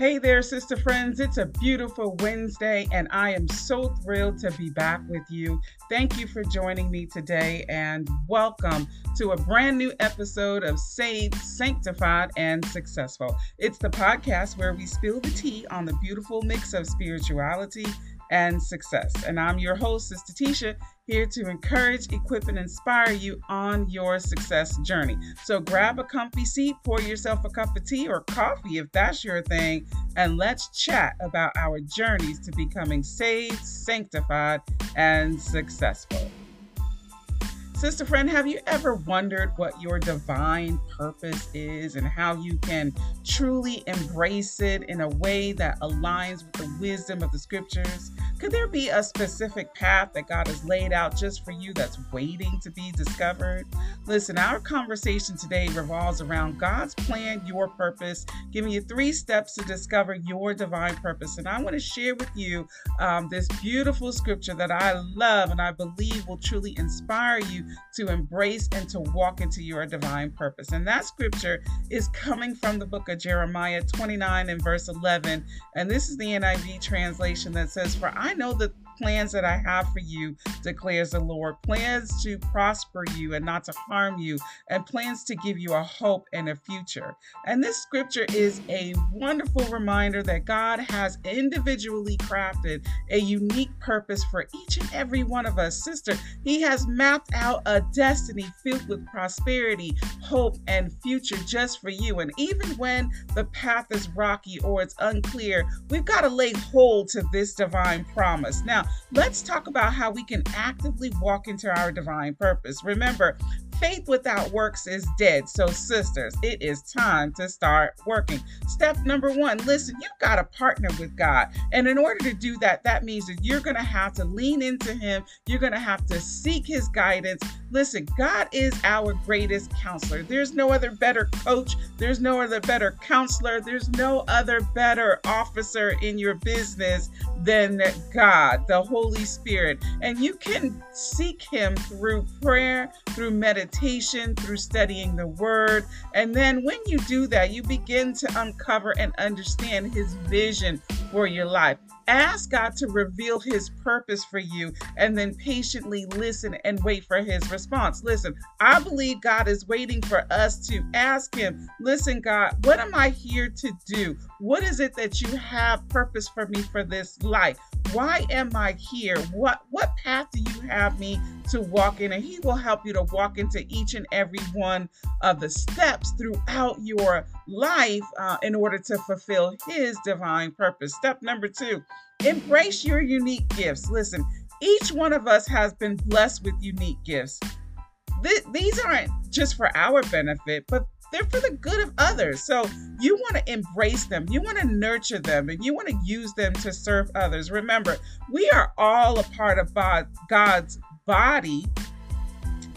Hey there, sister friends. It's a beautiful Wednesday, and I am so thrilled to be back with you. Thank you for joining me today, and welcome to a brand new episode of Saved, Sanctified, and Successful. It's the podcast where we spill the tea on the beautiful mix of spirituality and success. And I'm your host, Sister Tesha, here to encourage, equip, and inspire you on your success journey. So grab a comfy seat, pour yourself a cup of tea or coffee if that's your thing, and let's chat about our journeys to becoming saved, sanctified, and successful. Sister friend, have you ever wondered what your divine purpose is and how you can truly embrace it in a way that aligns with the wisdom of the scriptures? Could there be a specific path that God has laid out just for you that's waiting to be discovered? Listen, our conversation today revolves around God's plan, your purpose, giving you three steps to discover your divine purpose. And I want to share with you um, this beautiful scripture that I love and I believe will truly inspire you to embrace and to walk into your divine purpose. And that scripture is coming from the book of Jeremiah 29 and verse 11. And this is the NIV translation that says, For I I know the plans that I have for you, declares the Lord plans to prosper you and not to harm you, and plans to give you a hope and a future. And this scripture is a wonderful reminder that God has individually crafted a unique purpose for each and every one of us. Sister, He has mapped out a destiny filled with prosperity, hope, and future just for you. And even when the path is rocky or it's unclear, we've got to lay hold to this divine promise. Now, let's talk about how we can actively walk into our divine purpose. Remember, faith without works is dead. So, sisters, it is time to start working. Step number one listen, you've got to partner with God. And in order to do that, that means that you're going to have to lean into Him, you're going to have to seek His guidance. Listen, God is our greatest counselor. There's no other better coach, there's no other better counselor, there's no other better officer in your business than God, the Holy Spirit. And you can seek Him through prayer, through meditation, through studying the Word. And then when you do that, you begin to uncover and understand His vision for your life. Ask God to reveal His purpose for you and then patiently listen and wait for His response. Listen, I believe God is waiting for us to ask Him, Listen, God, what am I here to do? What is it that you have purpose for me for this life? Why am I here? What what path do you have me to walk in? And he will help you to walk into each and every one of the steps throughout your life uh, in order to fulfill his divine purpose. Step number two, embrace your unique gifts. Listen, each one of us has been blessed with unique gifts. Th- these aren't just for our benefit, but they're for the good of others. So you want to embrace them, you want to nurture them, and you want to use them to serve others. Remember, we are all a part of God's body,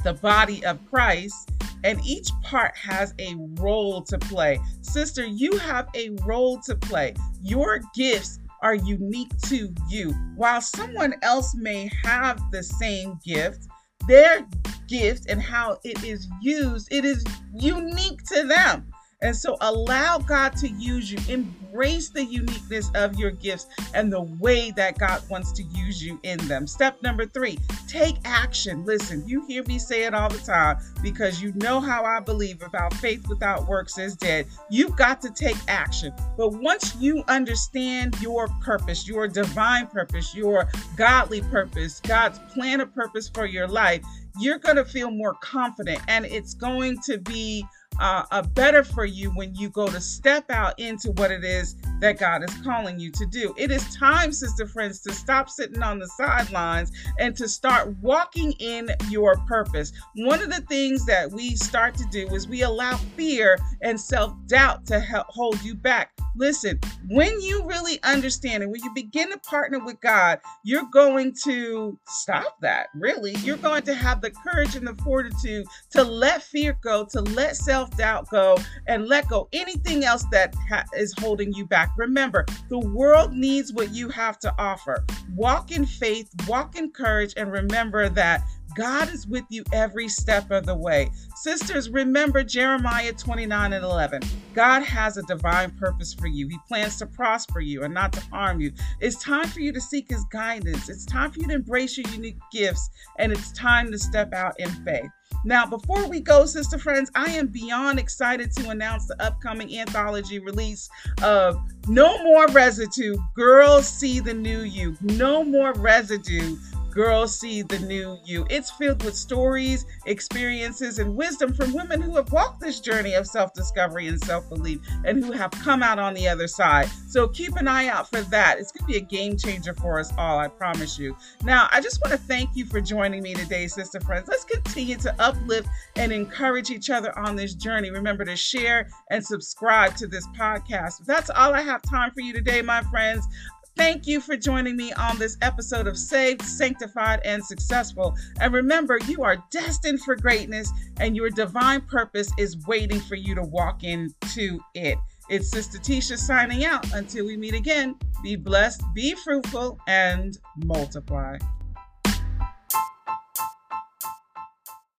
the body of Christ, and each part has a role to play. Sister, you have a role to play. Your gifts are unique to you. While someone else may have the same gift, their gift and how it is used, it is unique to them. And so allow God to use you. Embrace the uniqueness of your gifts and the way that God wants to use you in them. Step number three, take action. Listen, you hear me say it all the time because you know how I believe about faith without works is dead. You've got to take action. But once you understand your purpose, your divine purpose, your godly purpose, God's plan of purpose for your life, you're going to feel more confident and it's going to be uh, a better for you when you go to step out into what it is that God is calling you to do. It is time, sister friends, to stop sitting on the sidelines and to start walking in your purpose. One of the things that we start to do is we allow fear and self doubt to help hold you back. Listen, when you really understand and when you begin to partner with God, you're going to stop that, really. You're going to have the courage and the fortitude to let fear go, to let self doubt go, and let go anything else that ha- is holding you back Remember, the world needs what you have to offer. Walk in faith, walk in courage, and remember that God is with you every step of the way. Sisters, remember Jeremiah 29 and 11. God has a divine purpose for you. He plans to prosper you and not to harm you. It's time for you to seek His guidance. It's time for you to embrace your unique gifts, and it's time to step out in faith. Now, before we go, sister friends, I am beyond excited to announce the upcoming anthology release of No More Residue Girls See the New You. No More Residue Girls See the New You. It's filled with stories, experiences, and wisdom from women who have walked this journey of self discovery and self belief and who have come out on the other side. So keep an eye out for that. It's going to be a game changer for us all, I promise you. Now, I just want to thank you for joining me today, sister friends. Let's continue to uplift and encourage each other on this journey. Remember to share and subscribe to this podcast. That's all I have time for you today, my friends. Thank you for joining me on this episode of Saved, Sanctified, and Successful. And remember, you are destined for greatness, and your divine purpose is waiting for you to walk into it. It's Sister Tesha signing out. Until we meet again, be blessed, be fruitful, and multiply.